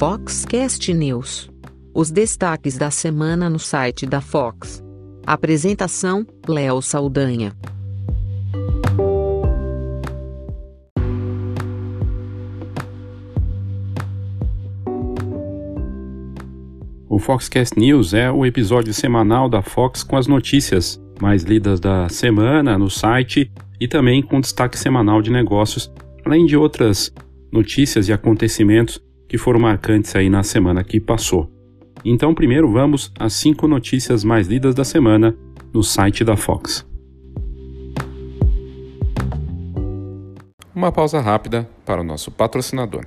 Foxcast News. Os destaques da semana no site da Fox. Apresentação: Léo Saldanha. O Foxcast News é o episódio semanal da Fox com as notícias mais lidas da semana no site e também com destaque semanal de negócios, além de outras notícias e acontecimentos que foram marcantes aí na semana que passou. Então, primeiro vamos às cinco notícias mais lidas da semana no site da Fox. Uma pausa rápida para o nosso patrocinador.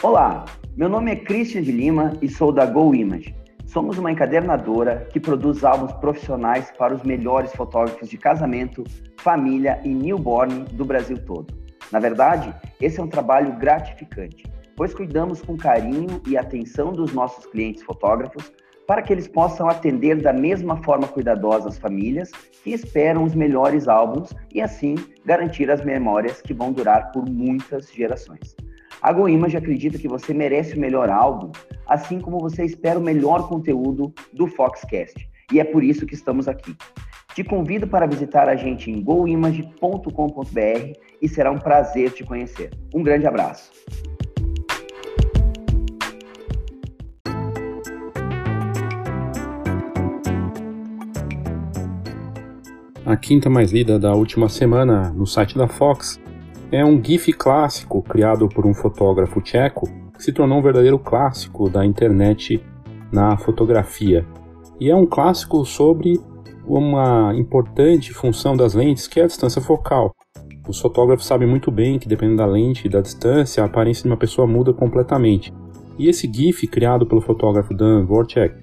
Olá, meu nome é Christian de Lima e sou da Go Image. Somos uma encadernadora que produz álbuns profissionais para os melhores fotógrafos de casamento, família e newborn do Brasil todo. Na verdade, esse é um trabalho gratificante, pois cuidamos com carinho e atenção dos nossos clientes fotógrafos para que eles possam atender da mesma forma cuidadosa as famílias que esperam os melhores álbuns e assim garantir as memórias que vão durar por muitas gerações. A GoImage acredita que você merece o melhor álbum, assim como você espera o melhor conteúdo do Foxcast. E é por isso que estamos aqui. Te convido para visitar a gente em goimage.com.br e será um prazer te conhecer. Um grande abraço. A quinta mais lida da última semana no site da Fox é um GIF clássico criado por um fotógrafo tcheco que se tornou um verdadeiro clássico da internet na fotografia. E é um clássico sobre uma importante função das lentes que é a distância focal. Os fotógrafos sabem muito bem que, dependendo da lente e da distância, a aparência de uma pessoa muda completamente. E esse GIF, criado pelo fotógrafo Dan Vorchek,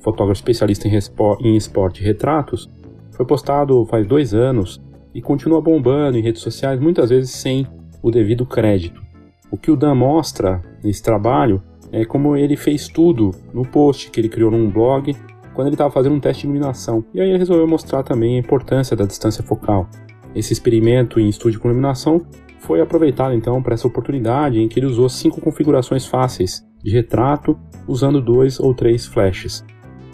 fotógrafo especialista em esporte e retratos, foi postado faz dois anos e continua bombando em redes sociais, muitas vezes sem o devido crédito. O que o Dan mostra nesse trabalho é como ele fez tudo no post que ele criou num blog quando ele estava fazendo um teste de iluminação. E aí ele resolveu mostrar também a importância da distância focal. Esse experimento em estúdio com iluminação foi aproveitado então para essa oportunidade em que ele usou cinco configurações fáceis de retrato usando dois ou três flashes.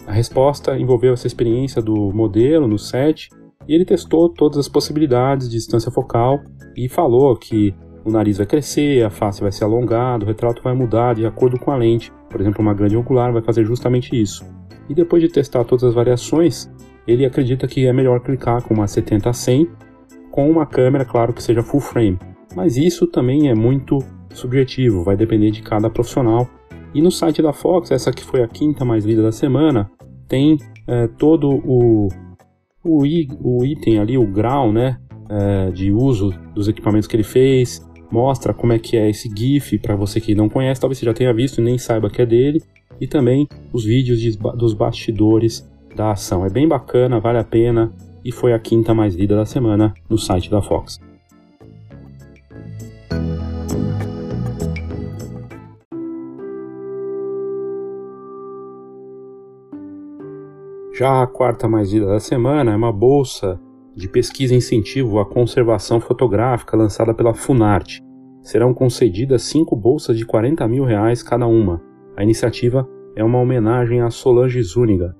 A resposta envolveu essa experiência do modelo no set e ele testou todas as possibilidades de distância focal e falou que o nariz vai crescer, a face vai ser alongada, o retrato vai mudar de acordo com a lente. Por exemplo, uma grande angular vai fazer justamente isso. E depois de testar todas as variações, ele acredita que é melhor clicar com uma 70 a 100 com uma câmera, claro que seja full frame. Mas isso também é muito subjetivo, vai depender de cada profissional. E no site da Fox, essa que foi a quinta mais lida da semana, tem é, todo o o, o item ali, o grau, né, é, de uso dos equipamentos que ele fez, mostra como é que é esse GIF para você que não conhece, talvez você já tenha visto e nem saiba que é dele, e também os vídeos de, dos bastidores da ação. É bem bacana, vale a pena e foi a quinta mais lida da semana no site da Fox. Já a quarta mais lida da semana é uma bolsa de pesquisa e incentivo à conservação fotográfica lançada pela Funarte. Serão concedidas cinco bolsas de 40 mil reais cada uma. A iniciativa é uma homenagem a Solange Zúñiga,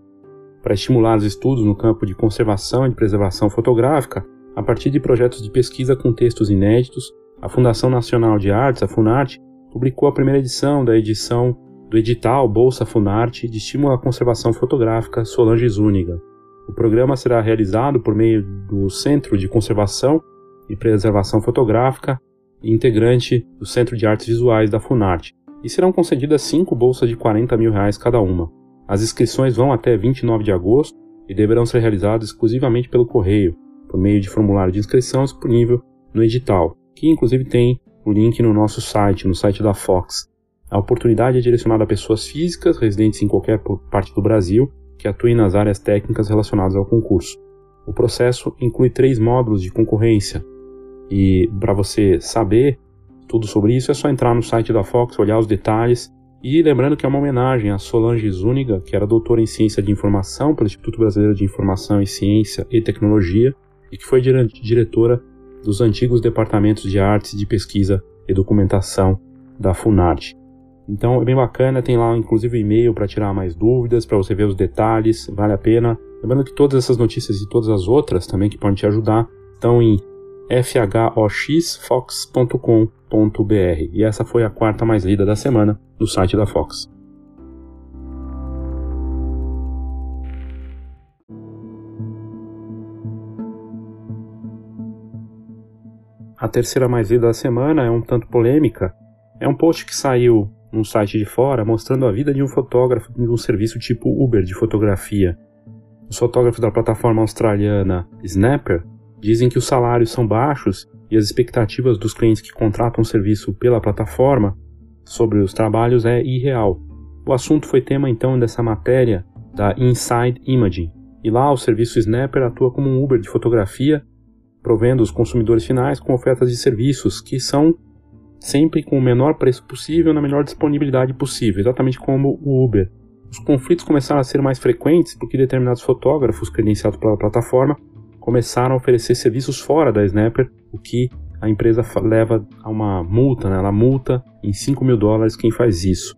para estimular os estudos no campo de conservação e preservação fotográfica a partir de projetos de pesquisa com textos inéditos. A Fundação Nacional de Artes, a Funarte, publicou a primeira edição da edição do edital Bolsa Funarte de estímulo à conservação fotográfica Solange Zúñiga. O programa será realizado por meio do Centro de Conservação e Preservação Fotográfica, integrante do Centro de Artes Visuais da Funarte, e serão concedidas cinco bolsas de 40 mil reais cada uma. As inscrições vão até 29 de agosto e deverão ser realizadas exclusivamente pelo correio, por meio de formulário de inscrição disponível no edital, que inclusive tem o link no nosso site, no site da Fox. A oportunidade é direcionada a pessoas físicas residentes em qualquer parte do Brasil que atuem nas áreas técnicas relacionadas ao concurso. O processo inclui três módulos de concorrência e para você saber tudo sobre isso é só entrar no site da Fox, olhar os detalhes e lembrando que é uma homenagem a Solange Zúñiga, que era doutora em Ciência de Informação pelo Instituto Brasileiro de Informação e Ciência e Tecnologia e que foi diretora dos antigos departamentos de artes, de pesquisa e documentação da Funarte. Então é bem bacana, tem lá inclusive o e-mail para tirar mais dúvidas, para você ver os detalhes, vale a pena. Lembrando que todas essas notícias e todas as outras também que podem te ajudar estão em fhoxfox.com.br. E essa foi a quarta mais lida da semana no site da Fox. A terceira mais lida da semana é um tanto polêmica. É um post que saiu num site de fora mostrando a vida de um fotógrafo de um serviço tipo Uber de fotografia. Os fotógrafos da plataforma australiana Snapper dizem que os salários são baixos e as expectativas dos clientes que contratam o serviço pela plataforma sobre os trabalhos é irreal. O assunto foi tema então dessa matéria da Inside Imaging. E lá o serviço Snapper atua como um Uber de fotografia provendo os consumidores finais com ofertas de serviços que são sempre com o menor preço possível na melhor disponibilidade possível, exatamente como o Uber. Os conflitos começaram a ser mais frequentes porque determinados fotógrafos credenciados pela plataforma começaram a oferecer serviços fora da Snapper, o que a empresa leva a uma multa, né? ela multa em 5 mil dólares quem faz isso,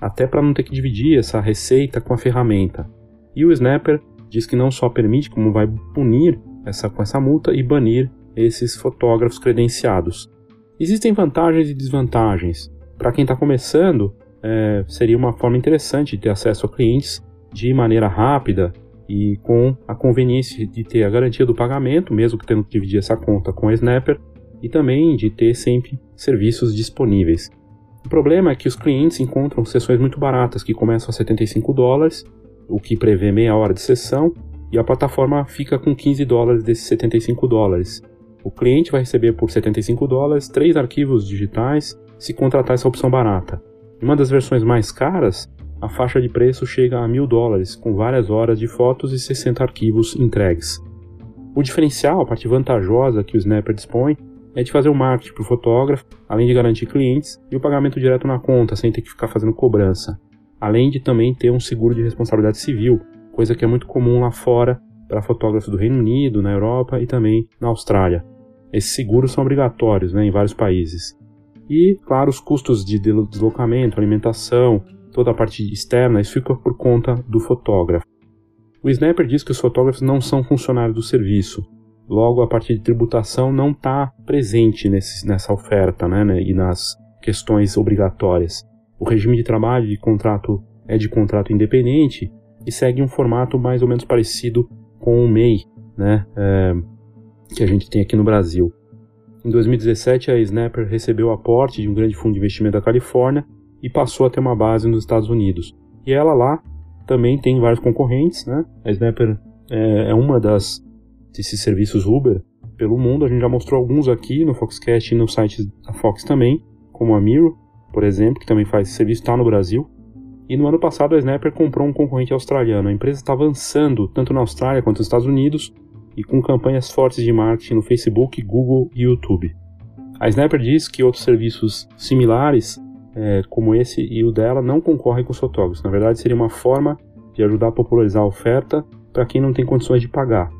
até para não ter que dividir essa receita com a ferramenta. E o Snapper diz que não só permite, como vai punir essa, com essa multa e banir esses fotógrafos credenciados. Existem vantagens e desvantagens. Para quem está começando, é, seria uma forma interessante de ter acesso a clientes de maneira rápida e com a conveniência de ter a garantia do pagamento, mesmo que tendo que dividir essa conta com a Snapper, e também de ter sempre serviços disponíveis. O problema é que os clientes encontram sessões muito baratas, que começam a 75 dólares, o que prevê meia hora de sessão, e a plataforma fica com 15 dólares desses 75 dólares. O cliente vai receber por 75 dólares três arquivos digitais se contratar essa opção barata. Em uma das versões mais caras, a faixa de preço chega a 1000 dólares, com várias horas de fotos e 60 arquivos entregues. O diferencial, a parte vantajosa que o Snapper dispõe, é de fazer o marketing para o fotógrafo, além de garantir clientes e o pagamento direto na conta, sem ter que ficar fazendo cobrança. Além de também ter um seguro de responsabilidade civil, coisa que é muito comum lá fora para fotógrafos do Reino Unido, na Europa e também na Austrália. Esses seguros são obrigatórios né, em vários países. E, claro, os custos de deslocamento, alimentação, toda a parte externa, isso fica por conta do fotógrafo. O Snapper diz que os fotógrafos não são funcionários do serviço, logo a parte de tributação não está presente nesse, nessa oferta né, né, e nas questões obrigatórias. O regime de trabalho de contrato é de contrato independente e segue um formato mais ou menos parecido com o MEI, né, é, que a gente tem aqui no Brasil. Em 2017, a Snapper recebeu o aporte de um grande fundo de investimento da Califórnia e passou a ter uma base nos Estados Unidos. E ela lá também tem vários concorrentes, né? A Snapper é, é uma das desses serviços Uber pelo mundo. A gente já mostrou alguns aqui no Foxcast e no site da Fox também, como a Miro, por exemplo, que também faz serviço, está no Brasil. E no ano passado a Snapper comprou um concorrente australiano. A empresa está avançando tanto na Austrália quanto nos Estados Unidos e com campanhas fortes de marketing no Facebook, Google e YouTube. A Snapper diz que outros serviços similares, é, como esse e o dela, não concorrem com os fotógrafos. Na verdade, seria uma forma de ajudar a popularizar a oferta para quem não tem condições de pagar.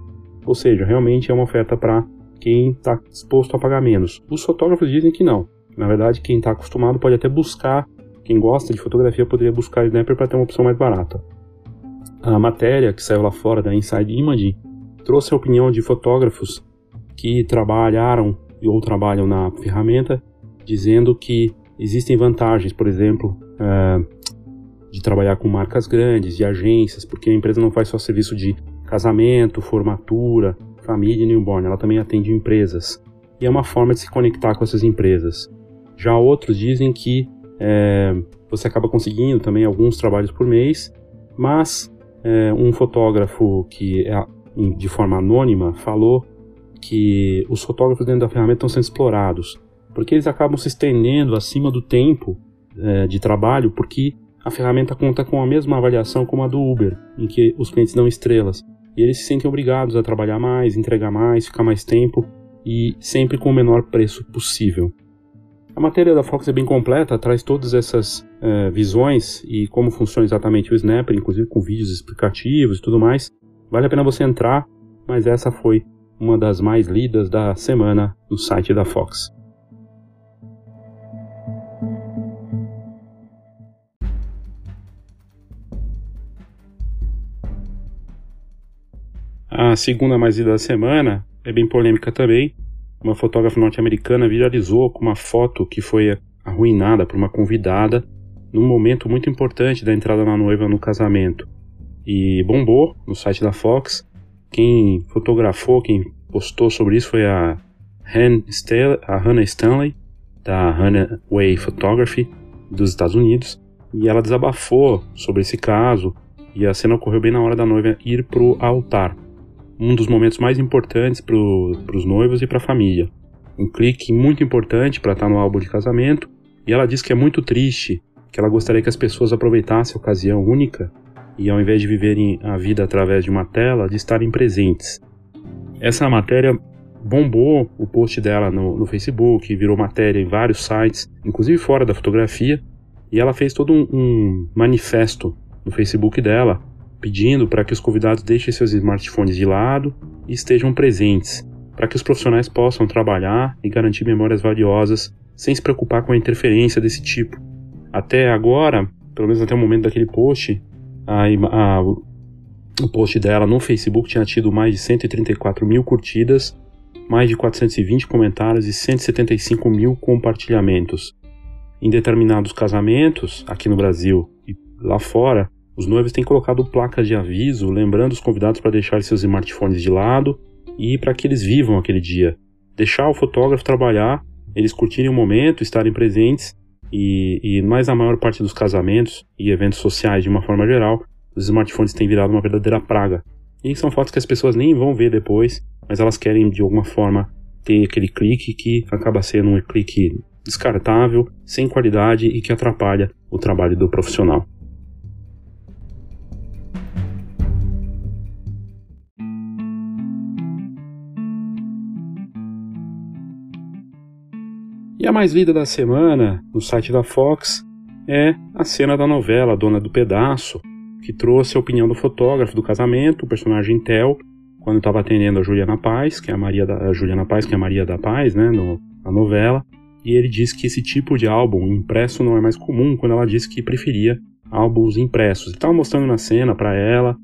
Ou seja, realmente é uma oferta para quem está disposto a pagar menos. Os fotógrafos dizem que não. Na verdade, quem está acostumado pode até buscar quem gosta de fotografia poderia buscar o Snapper para ter uma opção mais barata. A matéria que saiu lá fora da Inside Imaging trouxe a opinião de fotógrafos que trabalharam ou trabalham na ferramenta, dizendo que existem vantagens, por exemplo, é, de trabalhar com marcas grandes, de agências, porque a empresa não faz só serviço de casamento, formatura, família e newborn, ela também atende empresas. E é uma forma de se conectar com essas empresas. Já outros dizem que é, você acaba conseguindo também alguns trabalhos por mês, mas é, um fotógrafo que é de forma anônima falou que os fotógrafos dentro da ferramenta estão sendo explorados, porque eles acabam se estendendo acima do tempo é, de trabalho, porque a ferramenta conta com a mesma avaliação como a do Uber, em que os clientes dão estrelas. E eles se sentem obrigados a trabalhar mais, entregar mais, ficar mais tempo e sempre com o menor preço possível. A matéria da Fox é bem completa, traz todas essas é, visões e como funciona exatamente o Snapper, inclusive com vídeos explicativos e tudo mais. Vale a pena você entrar, mas essa foi uma das mais lidas da semana no site da Fox. A segunda mais lida da semana é bem polêmica também. Uma fotógrafa norte-americana viralizou com uma foto que foi arruinada por uma convidada num momento muito importante da entrada da noiva no casamento. E bombou no site da Fox. Quem fotografou, quem postou sobre isso foi a, Han a Hannah Stanley, da Hannah Way Photography, dos Estados Unidos. E ela desabafou sobre esse caso. E a cena ocorreu bem na hora da noiva ir pro altar um dos momentos mais importantes para os noivos e para a família. Um clique muito importante para estar tá no álbum de casamento. E ela diz que é muito triste, que ela gostaria que as pessoas aproveitassem a ocasião única e, ao invés de viverem a vida através de uma tela, de estarem presentes. Essa matéria bombou o post dela no, no Facebook, virou matéria em vários sites, inclusive fora da fotografia. E ela fez todo um, um manifesto no Facebook dela, pedindo para que os convidados deixem seus smartphones de lado e estejam presentes, para que os profissionais possam trabalhar e garantir memórias valiosas sem se preocupar com a interferência desse tipo. Até agora, pelo menos até o momento daquele post, a, a, o post dela no Facebook tinha tido mais de 134 mil curtidas, mais de 420 comentários e 175 mil compartilhamentos. Em determinados casamentos, aqui no Brasil e lá fora, os noivos têm colocado placas de aviso, lembrando os convidados para deixar seus smartphones de lado e para que eles vivam aquele dia. Deixar o fotógrafo trabalhar, eles curtirem o momento, estarem presentes e, e mais a maior parte dos casamentos e eventos sociais de uma forma geral, os smartphones têm virado uma verdadeira praga. E são fotos que as pessoas nem vão ver depois, mas elas querem de alguma forma ter aquele clique que acaba sendo um clique descartável, sem qualidade e que atrapalha o trabalho do profissional. E a mais lida da semana, no site da Fox, é a cena da novela Dona do Pedaço, que trouxe a opinião do fotógrafo do casamento, o personagem Tel, quando estava atendendo a Juliana Paz, que é a Maria da a Juliana Paz, que é a Maria da Paz, né, no, na novela, e ele disse que esse tipo de álbum impresso não é mais comum, quando ela disse que preferia álbuns impressos. Estava mostrando na cena para ela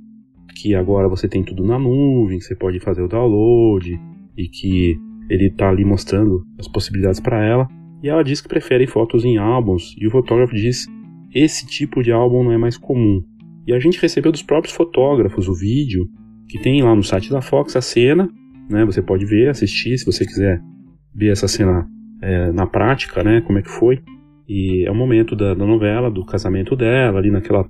que agora você tem tudo na nuvem, você pode fazer o download e que ele está ali mostrando as possibilidades para ela. E ela diz que prefere fotos em álbuns, e o fotógrafo diz: esse tipo de álbum não é mais comum. E a gente recebeu dos próprios fotógrafos o vídeo, que tem lá no site da Fox a cena, né? Você pode ver, assistir, se você quiser ver essa cena é, na prática, né? Como é que foi. E é o momento da, da, novela, do casamento dela, ali naquela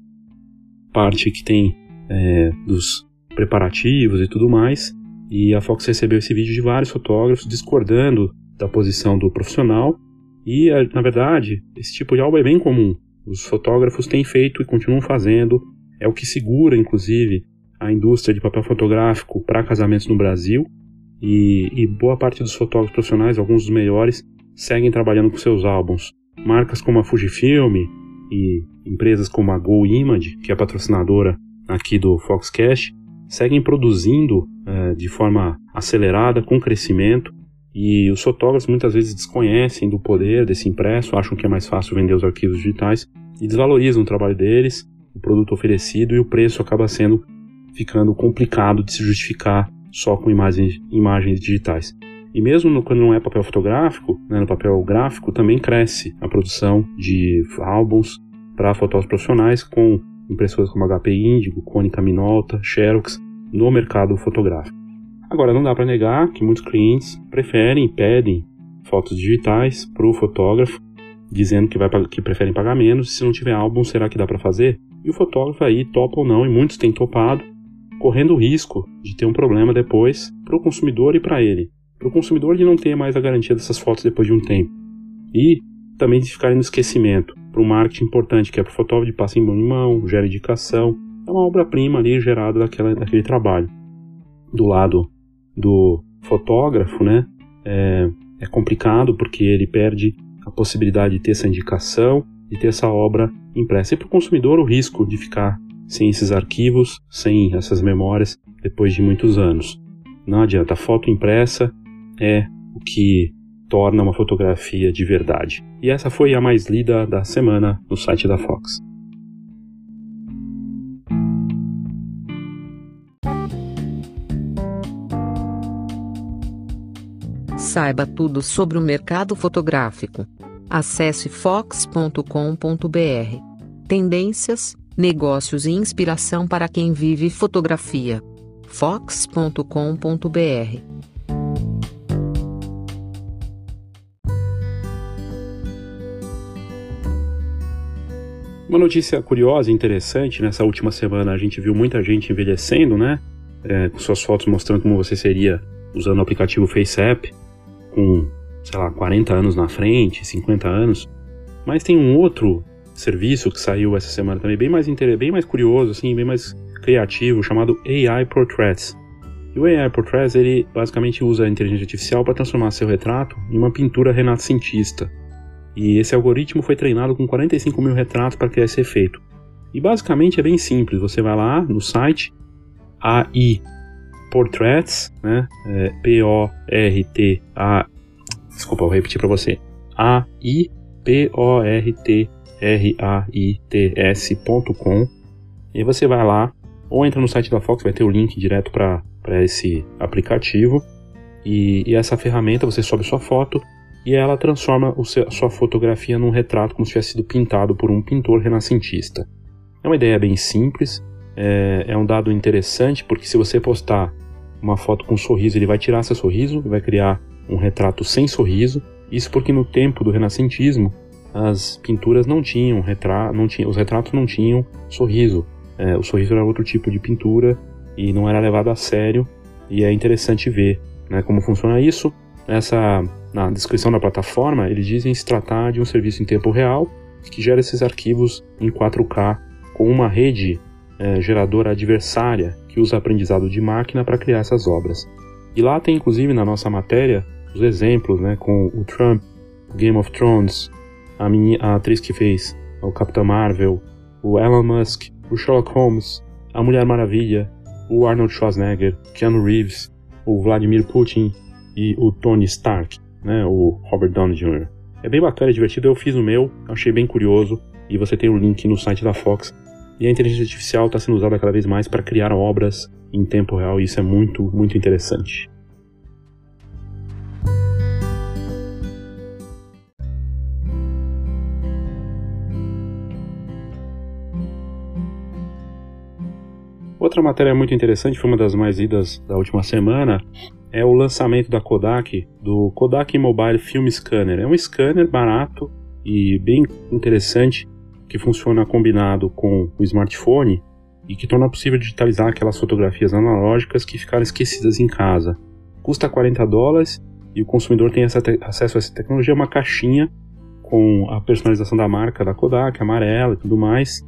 parte que tem é, dos preparativos e tudo mais. E a Fox recebeu esse vídeo de vários fotógrafos discordando da posição do profissional. E, na verdade, esse tipo de álbum é bem comum. Os fotógrafos têm feito e continuam fazendo. É o que segura, inclusive, a indústria de papel fotográfico para casamentos no Brasil. E, e, boa parte dos fotógrafos profissionais, alguns dos melhores, seguem trabalhando com seus álbuns. Marcas como a Fujifilm e empresas como a Go Image, que é patrocinadora aqui do Foxcast, seguem produzindo é, de forma acelerada, com crescimento, e os fotógrafos muitas vezes desconhecem do poder desse impresso, acham que é mais fácil vender os arquivos digitais e desvalorizam o trabalho deles, o produto oferecido e o preço acaba sendo ficando complicado de se justificar só com imagens, imagens digitais. E mesmo no, quando não é papel fotográfico, né, no papel gráfico também cresce a produção de álbuns para fotógrafos profissionais com impressoras como HP Indigo, Konica Minolta, Xerox no mercado fotográfico. Agora, não dá para negar que muitos clientes preferem, pedem fotos digitais para o fotógrafo, dizendo que, vai, que preferem pagar menos, se não tiver álbum, será que dá para fazer? E o fotógrafo aí topa ou não, e muitos têm topado, correndo o risco de ter um problema depois para o consumidor e para ele. Para o consumidor de não ter mais a garantia dessas fotos depois de um tempo. E também de ficarem no esquecimento. Para o marketing importante, que é para o fotógrafo de passa em mão em mão, gera indicação, é uma obra-prima ali gerada daquela, daquele trabalho. Do lado do fotógrafo, né, é, é complicado porque ele perde a possibilidade de ter essa indicação e ter essa obra impressa. E para o consumidor, o risco de ficar sem esses arquivos, sem essas memórias, depois de muitos anos. Não adianta, a foto impressa é o que torna uma fotografia de verdade. E essa foi a mais lida da semana no site da Fox. Saiba tudo sobre o mercado fotográfico. Acesse fox.com.br. Tendências, negócios e inspiração para quem vive fotografia. fox.com.br. Uma notícia curiosa e interessante, nessa última semana a gente viu muita gente envelhecendo, né? É, com suas fotos mostrando como você seria usando o aplicativo FaceApp com, sei lá, 40 anos na frente, 50 anos. Mas tem um outro serviço que saiu essa semana também, bem mais, bem mais curioso, assim, bem mais criativo, chamado AI Portraits. E o AI Portraits, ele basicamente usa a inteligência artificial para transformar seu retrato em uma pintura renascentista. E esse algoritmo foi treinado com 45 mil retratos para criar esse efeito. E basicamente é bem simples, você vai lá no site AI Portraits, né? É, P-O-R-T-A. Desculpa, vou repetir para você. A-I-P-O-R-T-R-A-I-T-S.com. E você vai lá, ou entra no site da Fox, vai ter o link direto para esse aplicativo. E, e, essa ferramenta você sobe sua foto e ela transforma seu, sua fotografia num retrato como se tivesse sido pintado por um pintor renascentista. É uma ideia bem simples, é, é um dado interessante porque se você postar uma foto com um sorriso, ele vai tirar seu sorriso vai criar um retrato sem sorriso. Isso porque no tempo do renascentismo as pinturas não tinham retrato, não tinha, os retratos não tinham sorriso. É, o sorriso era outro tipo de pintura e não era levado a sério. E é interessante ver né, como funciona isso. Essa, na descrição da plataforma, eles dizem se tratar de um serviço em tempo real que gera esses arquivos em 4K com uma rede é, geradora adversária que usa aprendizado de máquina para criar essas obras. E lá tem inclusive na nossa matéria os exemplos, né, com o Trump, Game of Thrones, a, a atriz que fez o Capitão Marvel, o Elon Musk, o Sherlock Holmes, a Mulher Maravilha, o Arnold Schwarzenegger, Keanu Reeves, o Vladimir Putin e o Tony Stark, né, o Robert Downey Jr. É bem bacana, é divertido. Eu fiz o meu, achei bem curioso e você tem o link no site da Fox e a inteligência artificial está sendo usada cada vez mais para criar obras em tempo real e isso é muito, muito interessante. Outra matéria muito interessante, foi uma das mais lidas da última semana, é o lançamento da Kodak, do Kodak Mobile Film Scanner. É um scanner barato e bem interessante que funciona combinado com o smartphone e que torna possível digitalizar aquelas fotografias analógicas que ficaram esquecidas em casa. Custa 40 dólares e o consumidor tem acesso a essa tecnologia, uma caixinha com a personalização da marca da Kodak, amarela e tudo mais.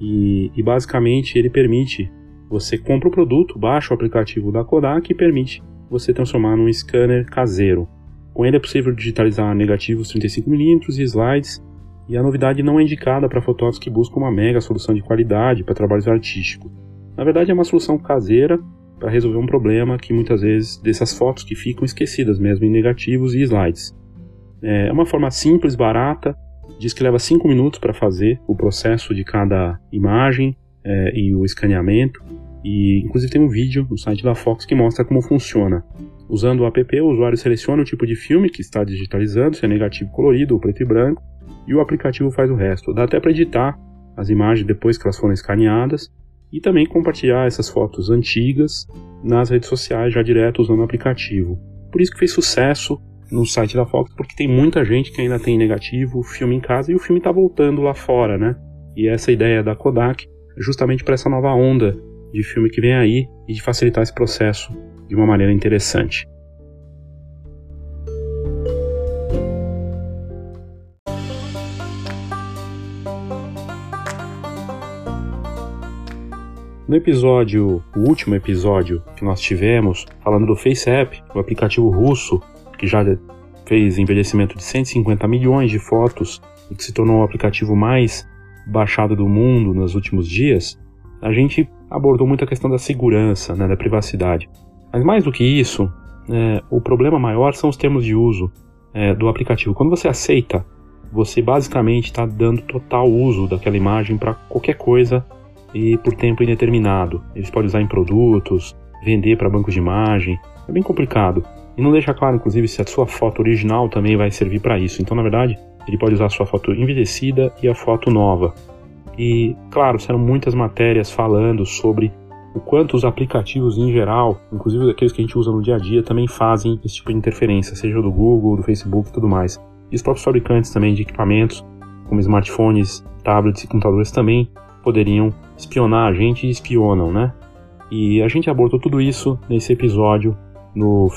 E, e basicamente ele permite você compra o produto, baixa o aplicativo da Kodak e permite você transformar num scanner caseiro. Com ele é possível digitalizar negativos 35mm e slides e a novidade não é indicada para fotógrafos que buscam uma mega solução de qualidade para trabalhos artísticos. Na verdade, é uma solução caseira para resolver um problema que muitas vezes dessas fotos que ficam esquecidas mesmo em negativos e slides. É uma forma simples, barata, diz que leva 5 minutos para fazer o processo de cada imagem é, e o escaneamento. E inclusive tem um vídeo no site da Fox que mostra como funciona. Usando o app, o usuário seleciona o tipo de filme que está digitalizando, se é negativo colorido ou preto e branco, e o aplicativo faz o resto. Dá até para editar as imagens depois que elas foram escaneadas e também compartilhar essas fotos antigas nas redes sociais já direto usando o aplicativo. Por isso que fez sucesso no site da Fox, porque tem muita gente que ainda tem negativo, filme em casa e o filme está voltando lá fora, né? E essa ideia da Kodak é justamente para essa nova onda de filme que vem aí e de facilitar esse processo de uma maneira interessante. No episódio, o último episódio que nós tivemos, falando do FaceApp, o aplicativo russo que já fez envelhecimento de 150 milhões de fotos e que se tornou o aplicativo mais baixado do mundo nos últimos dias, a gente abordou muito a questão da segurança, né, da privacidade. Mas mais do que isso, é, o problema maior são os termos de uso é, do aplicativo. Quando você aceita, você basicamente está dando total uso daquela imagem para qualquer coisa e por tempo indeterminado. Eles podem usar em produtos, vender para bancos de imagem. É bem complicado. E não deixa claro, inclusive, se a sua foto original também vai servir para isso. Então, na verdade, ele pode usar a sua foto envelhecida e a foto nova. E, claro, serão muitas matérias falando sobre o quanto os aplicativos em geral, inclusive aqueles que a gente usa no dia a dia, também fazem esse tipo de interferência, seja do Google, do Facebook e tudo mais. E os próprios fabricantes também de equipamentos, como smartphones, tablets e computadores, também poderiam espionar a gente e espionam, né? E a gente abordou tudo isso nesse episódio no,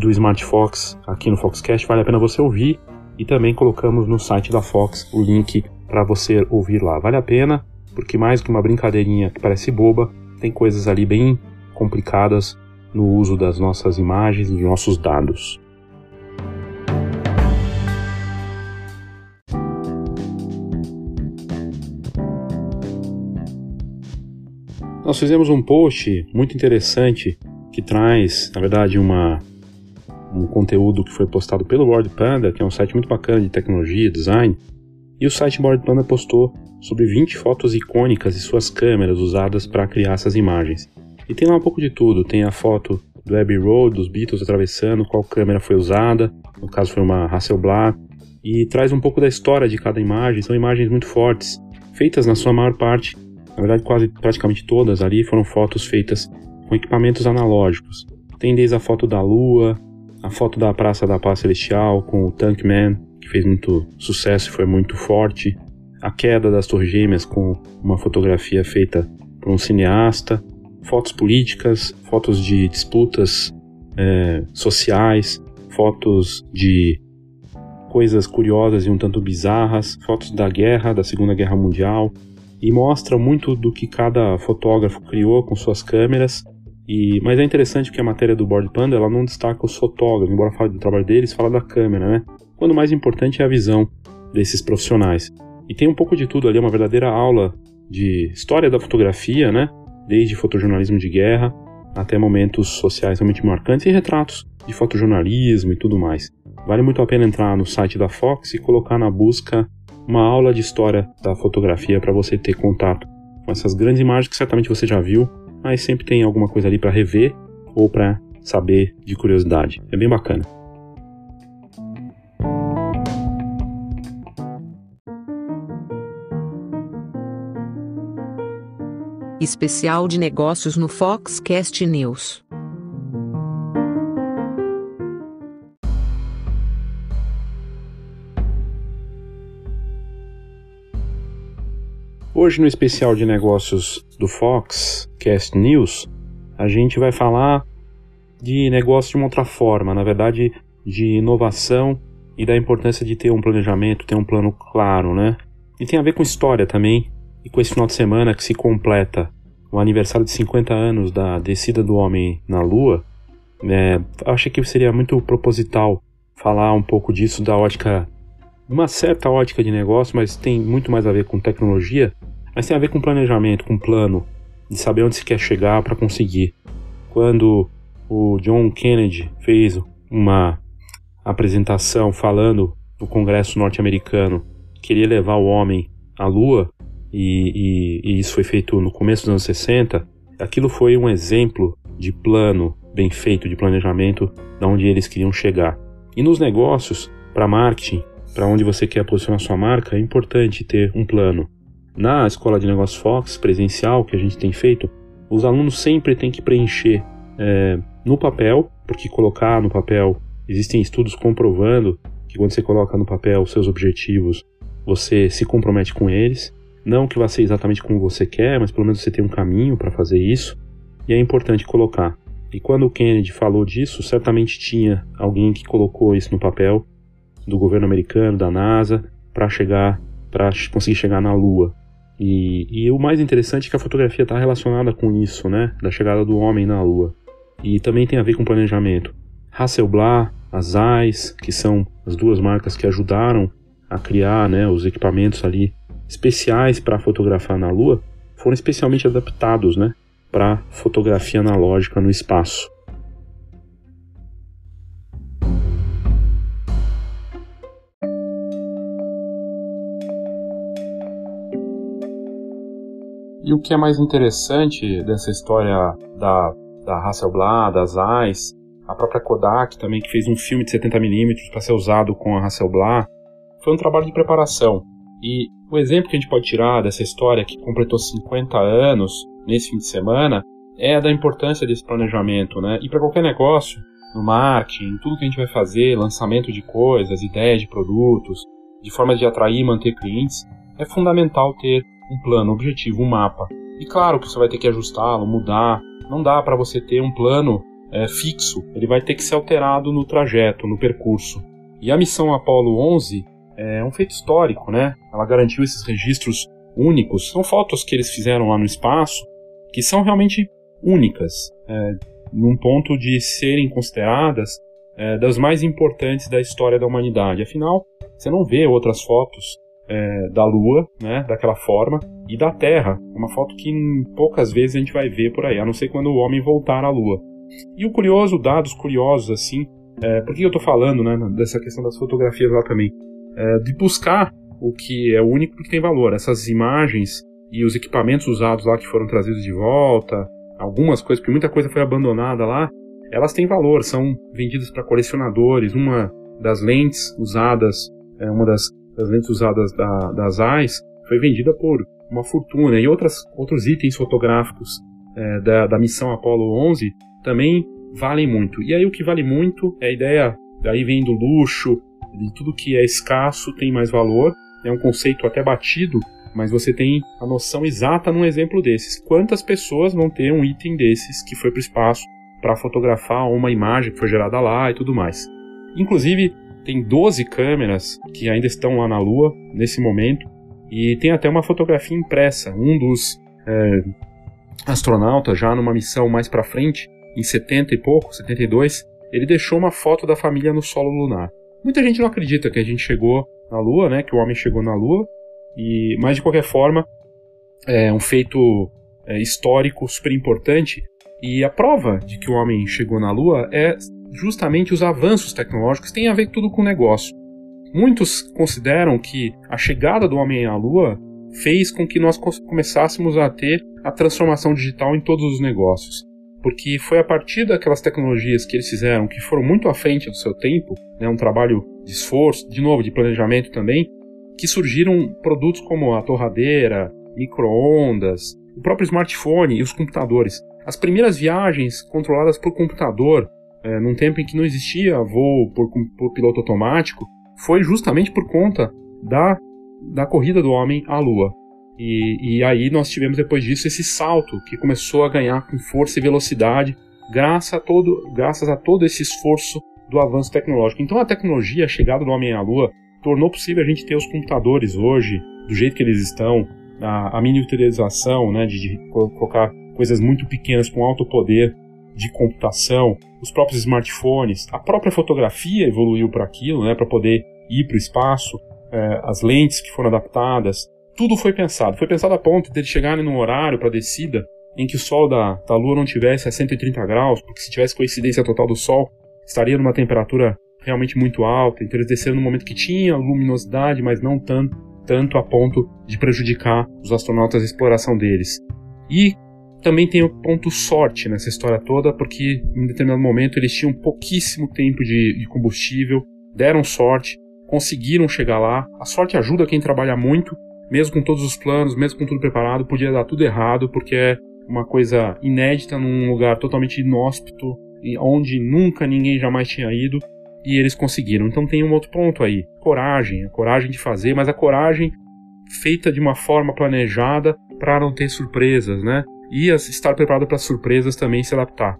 do Smart Fox, aqui no Foxcast, vale a pena você ouvir. E também colocamos no site da Fox o link para você ouvir lá. Vale a pena, porque mais que uma brincadeirinha que parece boba, tem coisas ali bem complicadas no uso das nossas imagens e dos nossos dados. Nós fizemos um post muito interessante que traz, na verdade, uma, um conteúdo que foi postado pelo World Panda, que é um site muito bacana de tecnologia, design, e o site Board Panda postou sobre 20 fotos icônicas de suas câmeras usadas para criar essas imagens. E tem lá um pouco de tudo, tem a foto do Abbey Road, dos Beatles atravessando, qual câmera foi usada, no caso foi uma Hasselblad, e traz um pouco da história de cada imagem, são imagens muito fortes, feitas na sua maior parte, na verdade quase praticamente todas ali foram fotos feitas com equipamentos analógicos. Tem desde a foto da Lua, a foto da Praça da Paz Celestial com o Tankman, que fez muito sucesso e foi muito forte, a queda das Torres Gêmeas com uma fotografia feita por um cineasta, fotos políticas, fotos de disputas é, sociais, fotos de coisas curiosas e um tanto bizarras, fotos da guerra, da Segunda Guerra Mundial, e mostra muito do que cada fotógrafo criou com suas câmeras. E, mas é interessante que a matéria do Board Panda ela não destaca os fotógrafos, embora fale do trabalho deles, fala da câmera, né? Quando o mais importante é a visão desses profissionais. E tem um pouco de tudo ali, uma verdadeira aula de história da fotografia, né? Desde fotojornalismo de guerra até momentos sociais realmente marcantes e retratos de fotojornalismo e tudo mais. Vale muito a pena entrar no site da Fox e colocar na busca uma aula de história da fotografia para você ter contato com essas grandes imagens que certamente você já viu, mas sempre tem alguma coisa ali para rever ou para saber de curiosidade. É bem bacana. Especial de negócios no Foxcast News. Hoje no especial de negócios do Foxcast News, a gente vai falar de negócio de uma outra forma, na verdade, de inovação e da importância de ter um planejamento, ter um plano claro, né? E tem a ver com história também, e com esse final de semana que se completa o aniversário de 50 anos da descida do homem na Lua, é, achei que seria muito proposital falar um pouco disso da ótica, uma certa ótica de negócio, mas tem muito mais a ver com tecnologia, mas tem a ver com planejamento, com plano, de saber onde se quer chegar para conseguir. Quando o John Kennedy fez uma apresentação falando no Congresso norte-americano que queria levar o homem à Lua, e, e, e isso foi feito no começo dos anos 60, aquilo foi um exemplo de plano bem feito, de planejamento, de onde eles queriam chegar. E nos negócios, para marketing, para onde você quer posicionar sua marca, é importante ter um plano. Na escola de negócios Fox presencial que a gente tem feito, os alunos sempre têm que preencher é, no papel, porque colocar no papel, existem estudos comprovando que quando você coloca no papel os seus objetivos, você se compromete com eles. Não que vá ser exatamente como você quer, mas pelo menos você tem um caminho para fazer isso. E é importante colocar. E quando o Kennedy falou disso, certamente tinha alguém que colocou isso no papel do governo americano, da NASA, para chegar, para conseguir chegar na Lua. E, e, o mais interessante é que a fotografia está relacionada com isso, né? Da chegada do homem na Lua. E também tem a ver com planejamento. Hasselblad, a Zeiss, que são as duas marcas que ajudaram a criar né, os equipamentos ali especiais para fotografar na Lua foram especialmente adaptados né, para fotografia analógica no espaço. E o que é mais interessante dessa história da, da Hasselblad, das AIS, a própria Kodak também, que fez um filme de 70mm para ser usado com a Hasselblad, foi um trabalho de preparação. E o exemplo que a gente pode tirar dessa história que completou 50 anos nesse fim de semana é da importância desse planejamento, né? E para qualquer negócio, no marketing, tudo que a gente vai fazer, lançamento de coisas, ideias de produtos, de forma de atrair e manter clientes, é fundamental ter um plano, um objetivo, um mapa. E claro que você vai ter que ajustá-lo, mudar. Não dá para você ter um plano é, fixo, ele vai ter que ser alterado no trajeto, no percurso. E a missão Apollo 11 é um feito histórico, né? Ela garantiu esses registros únicos. São fotos que eles fizeram lá no espaço que são realmente únicas, é, num ponto de serem consideradas é, das mais importantes da história da humanidade. Afinal, você não vê outras fotos é, da Lua, né, daquela forma, e da Terra, uma foto que poucas vezes a gente vai ver por aí, a não ser quando o homem voltar à Lua. E o curioso, dados curiosos assim, é, por que eu estou falando né, dessa questão das fotografias lá também? É, de buscar o que é único que tem valor, essas imagens e os equipamentos usados lá que foram trazidos de volta, algumas coisas, porque muita coisa foi abandonada lá, elas têm valor, são vendidas para colecionadores. Uma das lentes usadas, é, uma das, das, lentes usadas da, das AIS foi vendida por uma fortuna e outras, outros itens fotográficos é, da, da missão Apollo 11 também valem muito. E aí o que vale muito é a ideia, daí vem do luxo, de tudo que é escasso tem mais valor. É um conceito até batido mas você tem a noção exata num exemplo desses. Quantas pessoas vão ter um item desses que foi para o espaço para fotografar uma imagem que foi gerada lá e tudo mais. Inclusive, tem 12 câmeras que ainda estão lá na Lua nesse momento e tem até uma fotografia impressa. Um dos é, astronautas, já numa missão mais para frente, em 70 e pouco, 72, ele deixou uma foto da família no solo lunar. Muita gente não acredita que a gente chegou na Lua, né, que o homem chegou na Lua, e, mas de qualquer forma, é um feito é, histórico super importante. E a prova de que o homem chegou na Lua é justamente os avanços tecnológicos têm a ver tudo com o negócio. Muitos consideram que a chegada do homem à Lua fez com que nós começássemos a ter a transformação digital em todos os negócios. Porque foi a partir daquelas tecnologias que eles fizeram, que foram muito à frente do seu tempo, né, um trabalho de esforço, de novo, de planejamento também, que surgiram produtos como a torradeira, microondas, o próprio smartphone e os computadores. As primeiras viagens controladas por computador, é, num tempo em que não existia voo por, por piloto automático, foi justamente por conta da, da corrida do homem à Lua. E, e, aí nós tivemos depois disso esse salto que começou a ganhar com força e velocidade graças a todo, graças a todo esse esforço do avanço tecnológico. Então a tecnologia, a chegada do homem à Lua, tornou possível a gente ter os computadores hoje, do jeito que eles estão, a, a miniaturização, né, de, de colocar coisas muito pequenas com alto poder de computação, os próprios smartphones, a própria fotografia evoluiu para aquilo, né, para poder ir para o espaço, é, as lentes que foram adaptadas, tudo foi pensado. Foi pensado a ponto de eles chegarem num horário para descida em que o sol da, da Lua não tivesse a 130 graus, porque se tivesse coincidência total do Sol, estaria numa temperatura realmente muito alta, então eles desceram no momento que tinha luminosidade, mas não tanto, tanto a ponto de prejudicar os astronautas a exploração deles. E também tem o ponto sorte nessa história toda, porque em determinado momento eles tinham pouquíssimo tempo de, de combustível, deram sorte, conseguiram chegar lá. A sorte ajuda quem trabalha muito, mesmo com todos os planos, mesmo com tudo preparado, podia dar tudo errado, porque é uma coisa inédita num lugar totalmente inóspito, onde nunca ninguém jamais tinha ido e eles conseguiram. Então tem um outro ponto aí: coragem, a coragem de fazer, mas a coragem feita de uma forma planejada para não ter surpresas, né? E estar preparado para surpresas também se adaptar.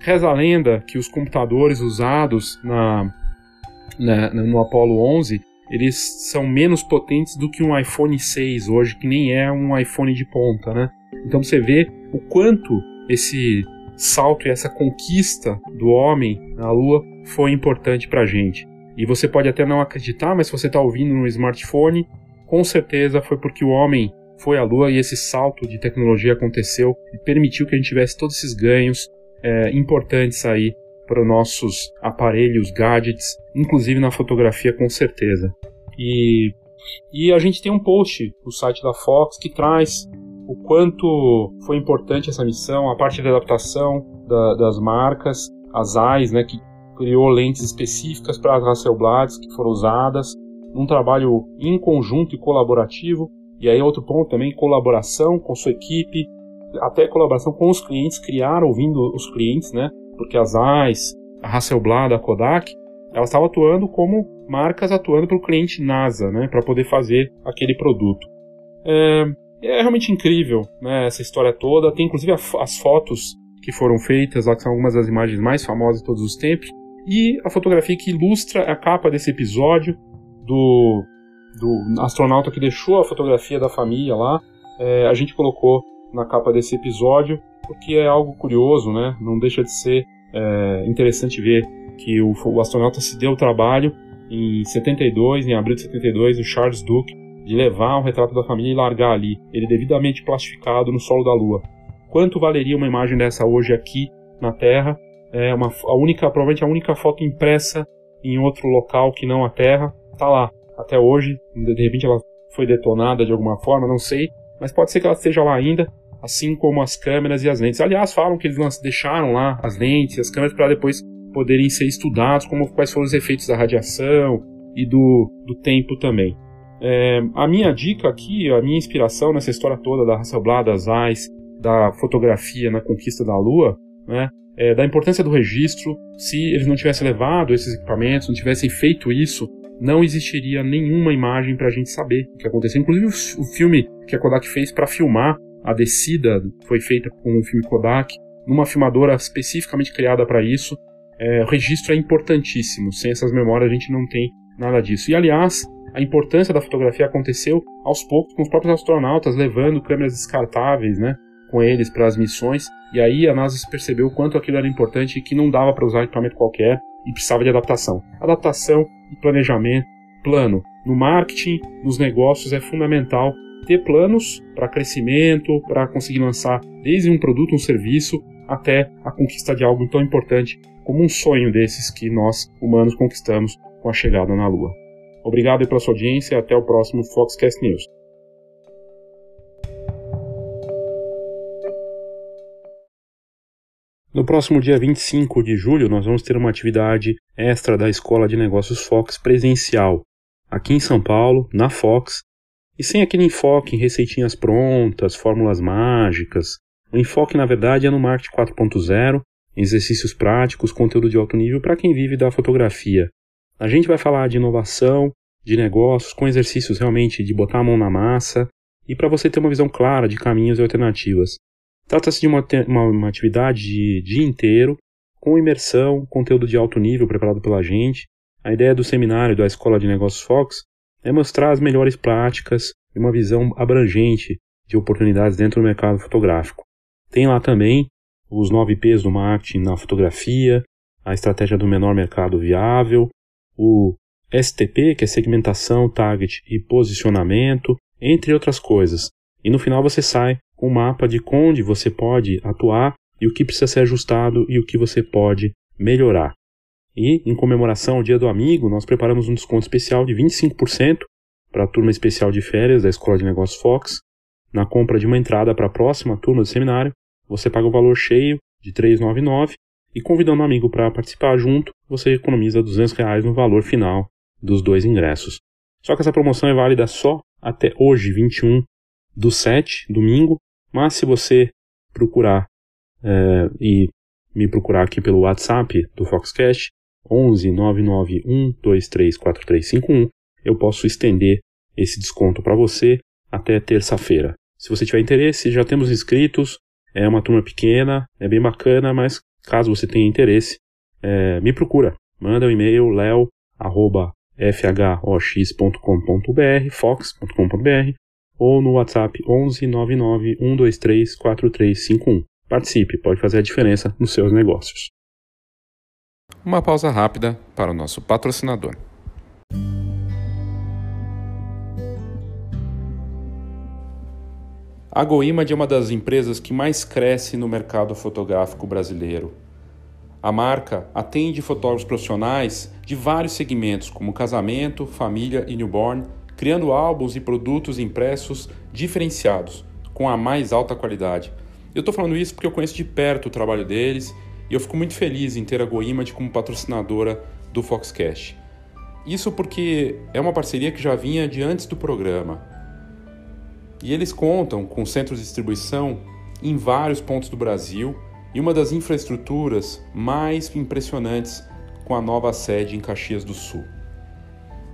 Reza a lenda que os computadores usados na, na, no Apollo 11 eles são menos potentes do que um iPhone 6 hoje, que nem é um iPhone de ponta, né? Então você vê o quanto esse salto e essa conquista do homem na Lua foi importante para a gente. E você pode até não acreditar, mas se você está ouvindo no smartphone, com certeza foi porque o homem foi à Lua e esse salto de tecnologia aconteceu e permitiu que a gente tivesse todos esses ganhos é, importantes aí para os nossos aparelhos, gadgets, inclusive na fotografia com certeza. E, e a gente tem um post no site da Fox que traz o quanto foi importante essa missão, a parte da adaptação da, das marcas, as AIS, né, que criou lentes específicas para as Hasselblads que foram usadas, um trabalho em conjunto e colaborativo. E aí outro ponto também, colaboração com sua equipe, até colaboração com os clientes, criar ouvindo os clientes, né? Porque as AIS, a Hasselblad, a Kodak, elas estavam atuando como marcas atuando para o cliente NASA, né? Para poder fazer aquele produto. É, é realmente incrível, né? Essa história toda. Tem inclusive as fotos que foram feitas lá, que são algumas das imagens mais famosas de todos os tempos. E a fotografia que ilustra a capa desse episódio do, do astronauta que deixou a fotografia da família lá. É, a gente colocou na capa desse episódio, porque é algo curioso, né? Não deixa de ser é, interessante ver que o, o, astronauta se deu o trabalho em 72, em abril de 72, o Charles Duke, de levar um retrato da família e largar ali, ele devidamente plastificado no solo da Lua. Quanto valeria uma imagem dessa hoje aqui na Terra? É uma, a única, provavelmente a única foto impressa em outro local que não a Terra, está lá até hoje. De repente ela foi detonada de alguma forma, não sei, mas pode ser que ela esteja lá ainda assim como as câmeras e as lentes. Aliás, falam que eles deixaram lá as lentes e as câmeras para depois poderem ser estudados, como quais foram os efeitos da radiação e do, do tempo também. É, a minha dica aqui, a minha inspiração nessa história toda da Hasselblad, das AIS, da fotografia na conquista da Lua, né, é, da importância do registro. Se eles não tivessem levado esses equipamentos, não tivessem feito isso, não existiria nenhuma imagem para a gente saber o que aconteceu. Inclusive o, filme que a Kodak fez para filmar a descida foi feita com um filme Kodak, numa filmadora especificamente criada para isso. É, o registro é importantíssimo. Sem essas memórias a gente não tem nada disso. E aliás, a importância da fotografia aconteceu aos poucos com os próprios astronautas levando câmeras descartáveis, né, com eles para as missões. E aí a NASA percebeu o quanto aquilo era importante e que não dava para usar equipamento qualquer e precisava de adaptação. Adaptação e planejamento, plano. No marketing, nos negócios é fundamental ter planos para crescimento, para conseguir lançar desde um produto, um serviço, até a conquista de algo tão importante como um sonho desses que nós, humanos, conquistamos com a chegada na Lua. Obrigado pela sua audiência e até o próximo Foxcast News. No próximo dia 25 de julho, nós vamos ter uma atividade extra da Escola de Negócios Fox presencial, aqui em São Paulo, na Fox, e sem aquele enfoque em receitinhas prontas, fórmulas mágicas. O enfoque, na verdade, é no marketing 4.0, exercícios práticos, conteúdo de alto nível para quem vive da fotografia. A gente vai falar de inovação, de negócios, com exercícios realmente de botar a mão na massa e para você ter uma visão clara de caminhos e alternativas. Trata-se de uma, uma, uma atividade de dia inteiro, com imersão, conteúdo de alto nível preparado pela gente. A ideia do seminário da Escola de Negócios Fox é mostrar as melhores práticas e uma visão abrangente de oportunidades dentro do mercado fotográfico. Tem lá também os 9 P's do marketing na fotografia, a estratégia do menor mercado viável, o STP, que é segmentação, target e posicionamento, entre outras coisas. E no final você sai com um mapa de onde você pode atuar e o que precisa ser ajustado e o que você pode melhorar. E, em comemoração ao Dia do Amigo, nós preparamos um desconto especial de 25% para a turma especial de férias da Escola de Negócios Fox. Na compra de uma entrada para a próxima turma do seminário, você paga o valor cheio de R$ 399 e convidando um amigo para participar junto, você economiza 200 reais no valor final dos dois ingressos. Só que essa promoção é válida só até hoje, 21 do 7, domingo, mas se você procurar é, e me procurar aqui pelo WhatsApp do Foxcast, 11 991 234351, eu posso estender esse desconto para você até terça-feira. Se você tiver interesse, já temos inscritos, é uma turma pequena, é bem bacana, mas caso você tenha interesse, é, me procura. Manda um e-mail leo@fhox.com.br, fox.com.br ou no WhatsApp 11 99 123 4351. Participe, pode fazer a diferença nos seus negócios. Uma pausa rápida para o nosso patrocinador. A Goimad é uma das empresas que mais cresce no mercado fotográfico brasileiro. A marca atende fotógrafos profissionais de vários segmentos, como casamento, família e newborn, criando álbuns e produtos impressos diferenciados, com a mais alta qualidade. Eu estou falando isso porque eu conheço de perto o trabalho deles e eu fico muito feliz em ter a GoImage como patrocinadora do Foxcast. Isso porque é uma parceria que já vinha de antes do programa. E eles contam com centros de distribuição em vários pontos do Brasil e uma das infraestruturas mais impressionantes com a nova sede em Caxias do Sul.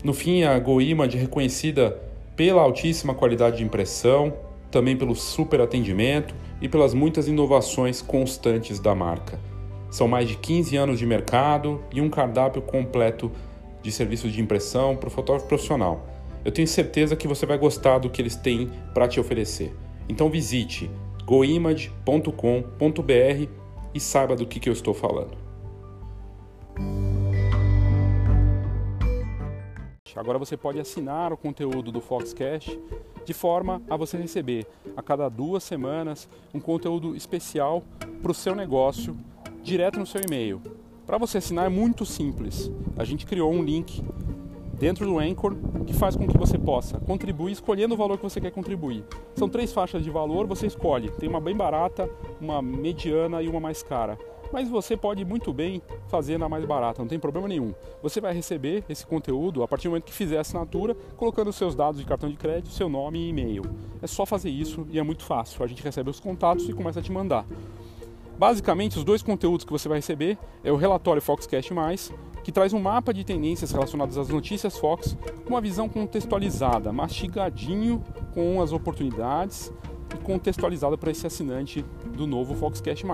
No fim, a GoImage é reconhecida pela altíssima qualidade de impressão, também pelo super atendimento e pelas muitas inovações constantes da marca. São mais de 15 anos de mercado e um cardápio completo de serviços de impressão para o fotógrafo profissional. Eu tenho certeza que você vai gostar do que eles têm para te oferecer. Então visite goimage.com.br e saiba do que, que eu estou falando. Agora você pode assinar o conteúdo do Foxcast de forma a você receber a cada duas semanas um conteúdo especial para o seu negócio direto no seu e-mail. Para você assinar é muito simples. A gente criou um link dentro do Anchor que faz com que você possa contribuir escolhendo o valor que você quer contribuir. São três faixas de valor, você escolhe. Tem uma bem barata, uma mediana e uma mais cara mas você pode muito bem fazer na mais barata, não tem problema nenhum. Você vai receber esse conteúdo a partir do momento que fizer a assinatura, colocando seus dados de cartão de crédito, seu nome e e-mail. É só fazer isso e é muito fácil. A gente recebe os contatos e começa a te mandar. Basicamente, os dois conteúdos que você vai receber é o relatório Foxcast+, que traz um mapa de tendências relacionadas às notícias Fox, com uma visão contextualizada, mastigadinho com as oportunidades e contextualizada para esse assinante do novo Foxcast+.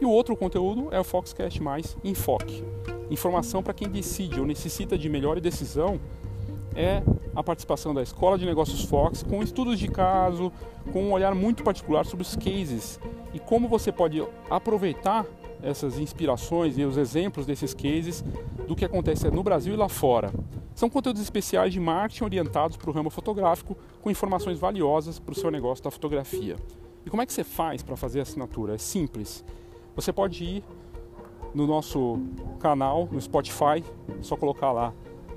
E o outro conteúdo é o Foxcast Enfoque. Informação para quem decide ou necessita de melhor decisão é a participação da Escola de Negócios Fox com estudos de caso, com um olhar muito particular sobre os cases e como você pode aproveitar essas inspirações e os exemplos desses cases do que acontece no Brasil e lá fora. São conteúdos especiais de marketing orientados para o ramo fotográfico com informações valiosas para o seu negócio da fotografia. E como é que você faz para fazer a assinatura? É simples. Você pode ir no nosso canal, no Spotify, só colocar lá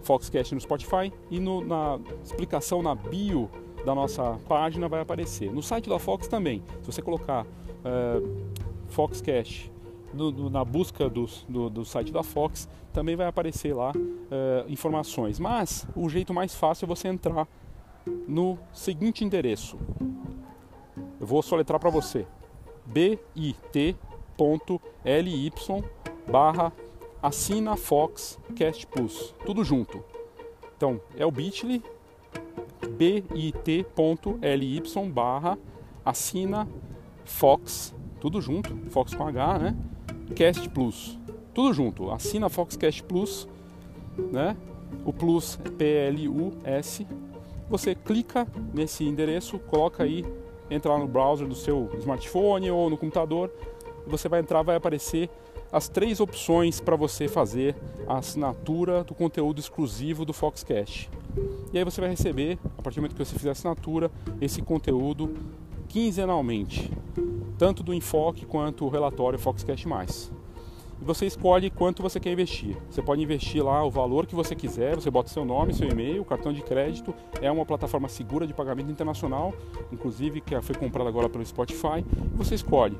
Foxcast no Spotify e no, na explicação na bio da nossa página vai aparecer. No site da Fox também, se você colocar uh, Foxcast no, no, na busca do, do, do, site da Fox, também vai aparecer lá uh, informações. Mas o jeito mais fácil é você entrar no seguinte endereço. Eu vou soletrar para você: bit bit.ly barra assina Fox Cast Plus, tudo junto. Então é o bit.ly bit.ly barra assina Fox, tudo junto, Fox com H, né? Cast Plus, tudo junto, assina Fox Cast Plus, né? O Plus é P-L-U-S. Você clica nesse endereço, coloca aí, entra lá no browser do seu smartphone ou no computador, você vai entrar, vai aparecer as três opções para você fazer a assinatura do conteúdo exclusivo do Foxcast. E aí você vai receber, a partir do momento que você fizer a assinatura, esse conteúdo quinzenalmente, tanto do enfoque quanto o relatório Foxcast Mais e você escolhe quanto você quer investir. Você pode investir lá o valor que você quiser, você bota seu nome, seu e-mail, cartão de crédito. É uma plataforma segura de pagamento internacional, inclusive que foi comprada agora pelo Spotify. Você escolhe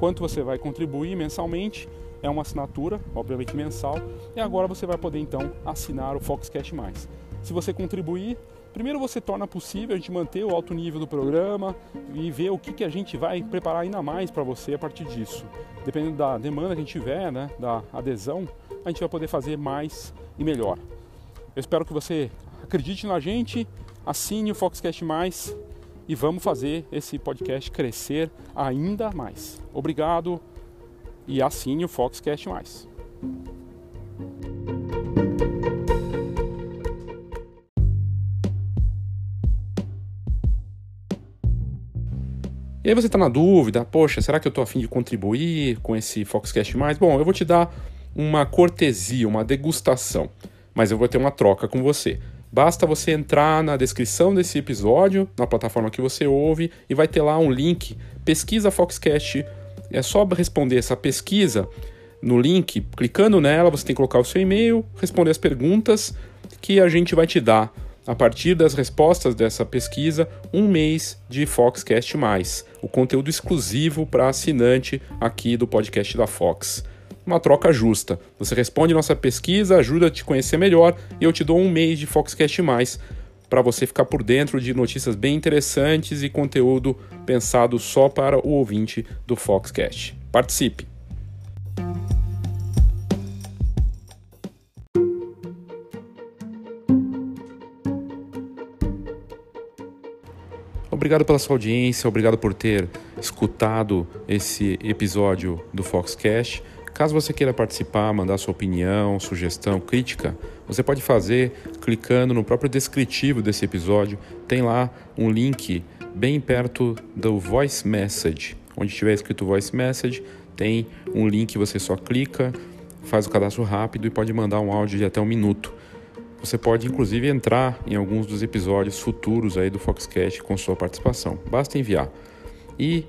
quanto você vai contribuir mensalmente. É uma assinatura, obviamente mensal. E agora você vai poder então assinar o Foxcast Mais. Se você contribuir, Primeiro você torna possível a gente manter o alto nível do programa e ver o que, que a gente vai preparar ainda mais para você a partir disso. Dependendo da demanda que a gente tiver, né, da adesão, a gente vai poder fazer mais e melhor. Eu espero que você acredite na gente, assine o Foxcast Mais e vamos fazer esse podcast crescer ainda mais. Obrigado e assine o Foxcast Mais. E aí você está na dúvida, poxa, será que eu estou afim de contribuir com esse Foxcast mais? Bom, eu vou te dar uma cortesia, uma degustação, mas eu vou ter uma troca com você. Basta você entrar na descrição desse episódio, na plataforma que você ouve, e vai ter lá um link, pesquisa Foxcast. É só responder essa pesquisa no link, clicando nela, você tem que colocar o seu e-mail, responder as perguntas que a gente vai te dar a partir das respostas dessa pesquisa, um mês de Foxcast o conteúdo exclusivo para assinante aqui do podcast da Fox. Uma troca justa. Você responde nossa pesquisa, ajuda a te conhecer melhor e eu te dou um mês de Foxcast Mais para você ficar por dentro de notícias bem interessantes e conteúdo pensado só para o ouvinte do Foxcast. Participe! Obrigado pela sua audiência, obrigado por ter escutado esse episódio do Foxcast. Caso você queira participar, mandar sua opinião, sugestão, crítica, você pode fazer clicando no próprio descritivo desse episódio. Tem lá um link bem perto do Voice Message. Onde tiver escrito Voice Message, tem um link, você só clica, faz o cadastro rápido e pode mandar um áudio de até um minuto. Você pode inclusive entrar em alguns dos episódios futuros aí do Foxcast com sua participação. Basta enviar. E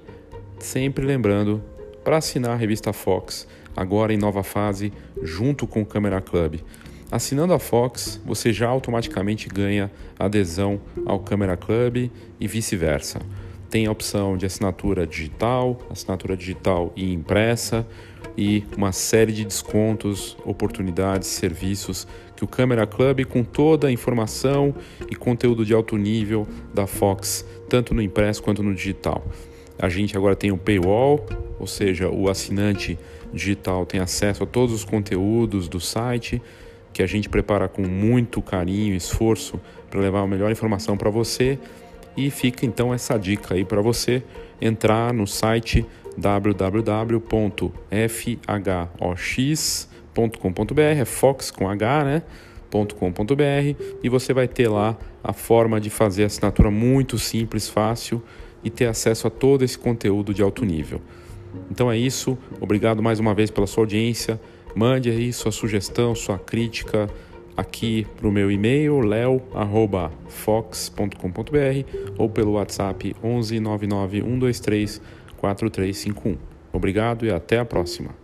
sempre lembrando, para assinar a revista Fox, agora em nova fase, junto com o Camera Club. Assinando a Fox, você já automaticamente ganha adesão ao Camera Club e vice-versa. Tem a opção de assinatura digital, assinatura digital e impressa e uma série de descontos, oportunidades, serviços que o Camera Club, com toda a informação e conteúdo de alto nível da Fox, tanto no impresso quanto no digital. A gente agora tem o paywall, ou seja, o assinante digital tem acesso a todos os conteúdos do site que a gente prepara com muito carinho e esforço para levar a melhor informação para você. E fica então essa dica aí para você entrar no site www.fhox.com.br, é Fox com H, né? .com.br e você vai ter lá a forma de fazer assinatura muito simples, fácil e ter acesso a todo esse conteúdo de alto nível. Então é isso, obrigado mais uma vez pela sua audiência. Mande aí sua sugestão, sua crítica aqui para o meu e-mail leo@fox.com.br ou pelo WhatsApp 11 99 123 4351. Obrigado e até a próxima.